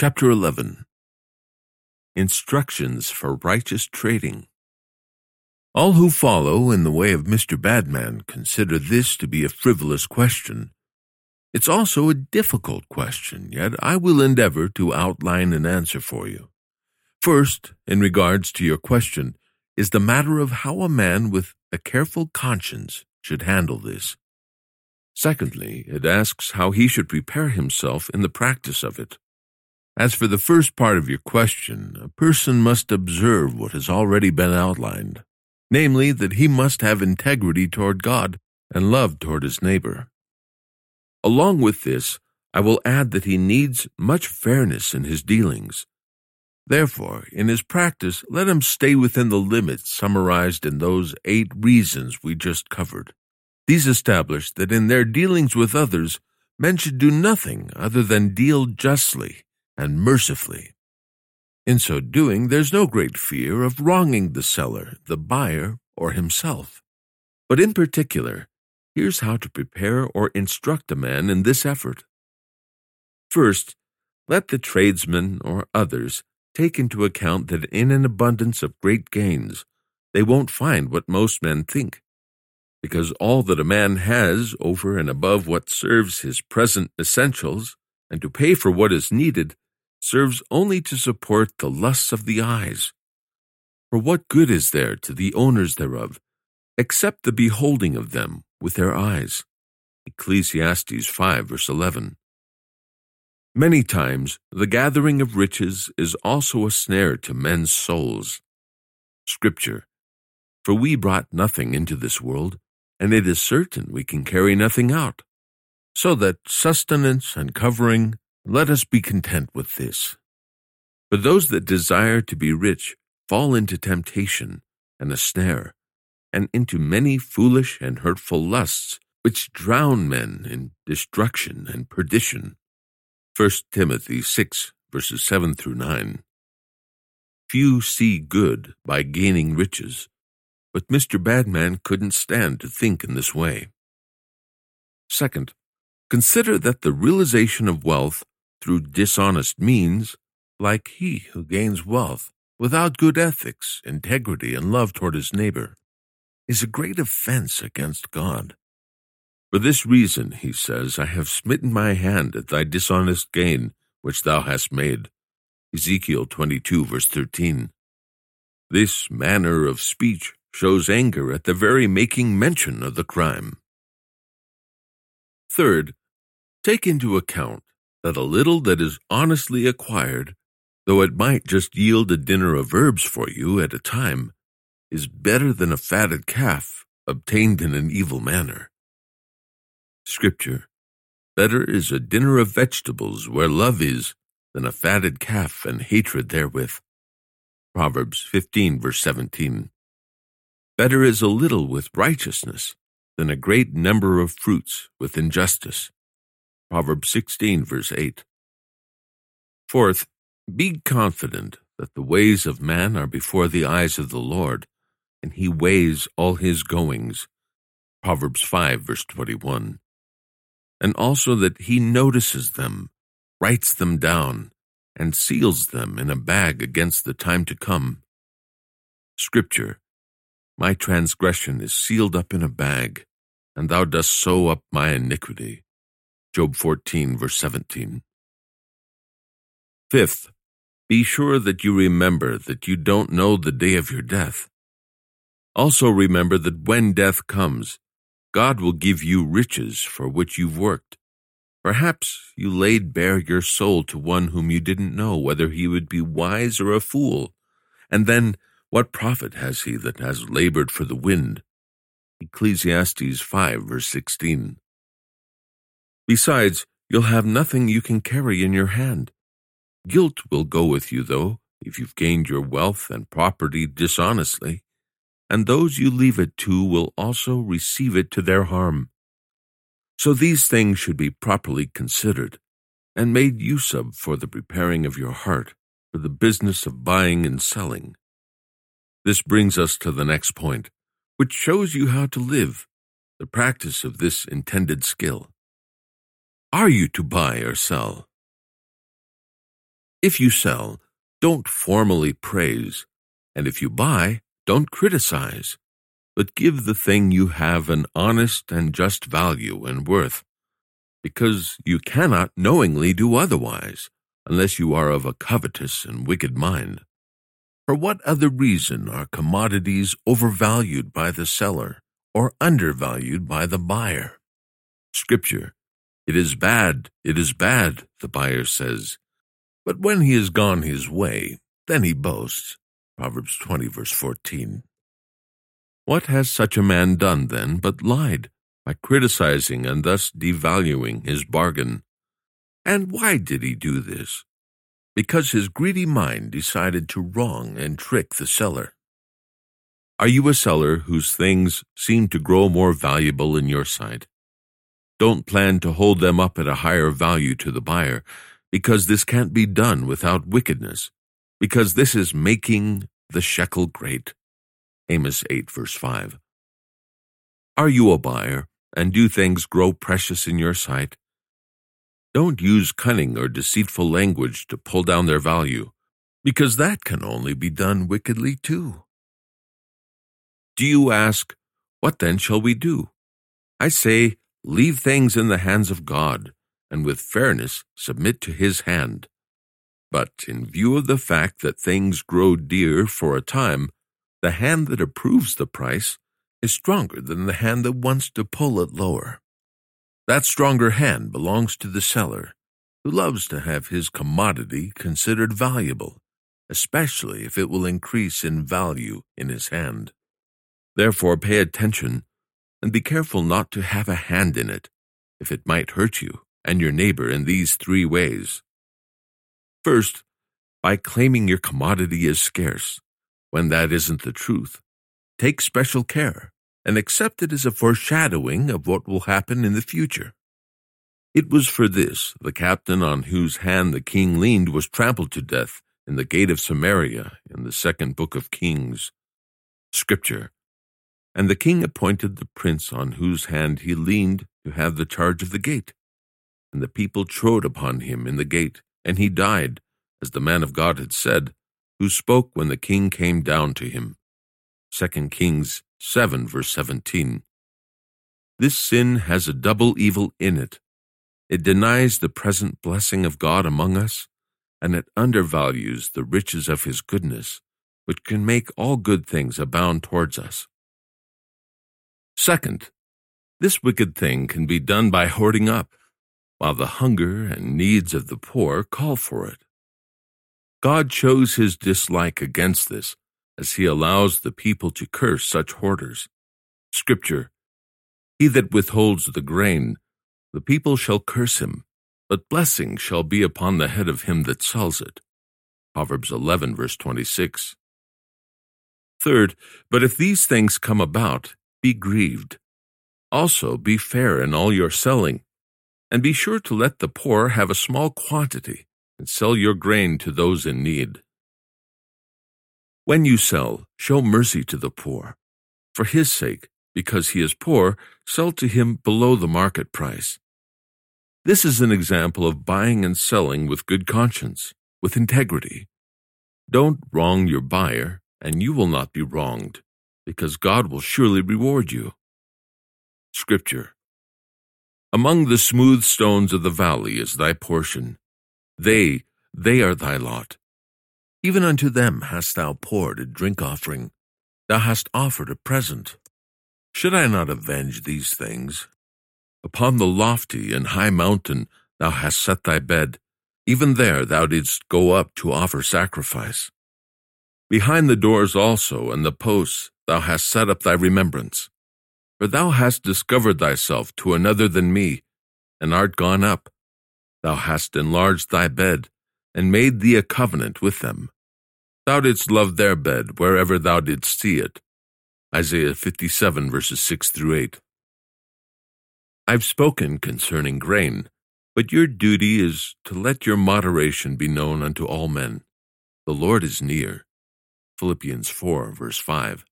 Chapter 11 Instructions for Righteous Trading. All who follow in the way of Mr. Badman consider this to be a frivolous question. It's also a difficult question, yet I will endeavor to outline an answer for you. First, in regards to your question, is the matter of how a man with a careful conscience should handle this. Secondly, it asks how he should prepare himself in the practice of it. As for the first part of your question, a person must observe what has already been outlined, namely, that he must have integrity toward God and love toward his neighbor. Along with this, I will add that he needs much fairness in his dealings. Therefore, in his practice, let him stay within the limits summarized in those eight reasons we just covered. These establish that in their dealings with others, men should do nothing other than deal justly and mercifully. In so doing, there's no great fear of wronging the seller, the buyer, or himself. But in particular, here's how to prepare or instruct a man in this effort. First, let the tradesman or others take into account that in an abundance of great gains, they won't find what most men think, because all that a man has over and above what serves his present essentials, and to pay for what is needed, serves only to support the lusts of the eyes. For what good is there to the owners thereof, except the beholding of them with their eyes? Ecclesiastes 5 verse 11. Many times the gathering of riches is also a snare to men's souls. Scripture, For we brought nothing into this world, and it is certain we can carry nothing out. So that sustenance and covering let us be content with this. But those that desire to be rich fall into temptation and a snare, and into many foolish and hurtful lusts, which drown men in destruction and perdition. 1 Timothy 6, verses 7 through 9. Few see good by gaining riches, but Mr. Badman couldn't stand to think in this way. Second, consider that the realization of wealth through dishonest means, like he who gains wealth without good ethics, integrity, and love toward his neighbor, is a great offense against God. For this reason, he says, I have smitten my hand at thy dishonest gain which thou hast made. Ezekiel 22, verse 13. This manner of speech shows anger at the very making mention of the crime. Third, take into account that a little that is honestly acquired, though it might just yield a dinner of herbs for you at a time, is better than a fatted calf obtained in an evil manner. Scripture Better is a dinner of vegetables where love is than a fatted calf and hatred therewith. Proverbs 15, verse 17. Better is a little with righteousness than a great number of fruits with injustice. Proverbs 16, verse 8. Fourth, be confident that the ways of man are before the eyes of the Lord, and he weighs all his goings. Proverbs 5, verse 21. And also that he notices them, writes them down, and seals them in a bag against the time to come. Scripture, My transgression is sealed up in a bag, and thou dost sew up my iniquity. Job 14, verse 17. Fifth, be sure that you remember that you don't know the day of your death. Also remember that when death comes, God will give you riches for which you've worked. Perhaps you laid bare your soul to one whom you didn't know whether he would be wise or a fool. And then, what profit has he that has labored for the wind? Ecclesiastes 5, verse 16. Besides, you'll have nothing you can carry in your hand. Guilt will go with you, though, if you've gained your wealth and property dishonestly, and those you leave it to will also receive it to their harm. So these things should be properly considered and made use of for the preparing of your heart for the business of buying and selling. This brings us to the next point, which shows you how to live, the practice of this intended skill. Are you to buy or sell? If you sell, don't formally praise, and if you buy, don't criticize, but give the thing you have an honest and just value and worth, because you cannot knowingly do otherwise, unless you are of a covetous and wicked mind. For what other reason are commodities overvalued by the seller or undervalued by the buyer? Scripture, it is bad, it is bad, the buyer says. But when he has gone his way, then he boasts. Proverbs 20, verse 14. What has such a man done then but lied by criticizing and thus devaluing his bargain? And why did he do this? because his greedy mind decided to wrong and trick the seller. Are you a seller whose things seem to grow more valuable in your sight? Don't plan to hold them up at a higher value to the buyer, because this can't be done without wickedness, because this is making the shekel great. Amos 8, verse 5. Are you a buyer, and do things grow precious in your sight? Don't use cunning or deceitful language to pull down their value, because that can only be done wickedly too. Do you ask, What then shall we do? I say, Leave things in the hands of God, and with fairness submit to His hand. But in view of the fact that things grow dear for a time, the hand that approves the price is stronger than the hand that wants to pull it lower. That stronger hand belongs to the seller, who loves to have his commodity considered valuable, especially if it will increase in value in his hand. Therefore, pay attention and be careful not to have a hand in it, if it might hurt you and your neighbor in these three ways. First, by claiming your commodity is scarce, when that isn't the truth. Take special care and accept it as a foreshadowing of what will happen in the future. It was for this the captain on whose hand the king leaned was trampled to death in the gate of Samaria in the second book of Kings. Scripture. And the king appointed the prince on whose hand he leaned to have the charge of the gate. And the people trode upon him in the gate, and he died, as the man of God had said, who spoke when the king came down to him. 2 Kings 7, verse 17. This sin has a double evil in it. It denies the present blessing of God among us, and it undervalues the riches of His goodness, which can make all good things abound towards us. Second, this wicked thing can be done by hoarding up, while the hunger and needs of the poor call for it. God shows his dislike against this as he allows the people to curse such hoarders. Scripture He that withholds the grain, the people shall curse him, but blessing shall be upon the head of him that sells it. Proverbs 11, verse 26. Third, but if these things come about, be grieved. Also be fair in all your selling, and be sure to let the poor have a small quantity, and sell your grain to those in need. When you sell, show mercy to the poor. For his sake, because he is poor, sell to him below the market price. This is an example of buying and selling with good conscience, with integrity. Don't wrong your buyer, and you will not be wronged, because God will surely reward you. Scripture Among the smooth stones of the valley is thy portion. They, they are thy lot. Even unto them hast thou poured a drink offering, thou hast offered a present. Should I not avenge these things? Upon the lofty and high mountain thou hast set thy bed, even there thou didst go up to offer sacrifice. Behind the doors also and the posts thou hast set up thy remembrance. For thou hast discovered thyself to another than me, and art gone up. Thou hast enlarged thy bed, and made thee a covenant with them. Thou didst love their bed wherever thou didst see it. Isaiah 57 verses 6 through 8. I've spoken concerning grain, but your duty is to let your moderation be known unto all men. The Lord is near. Philippians 4 verse 5.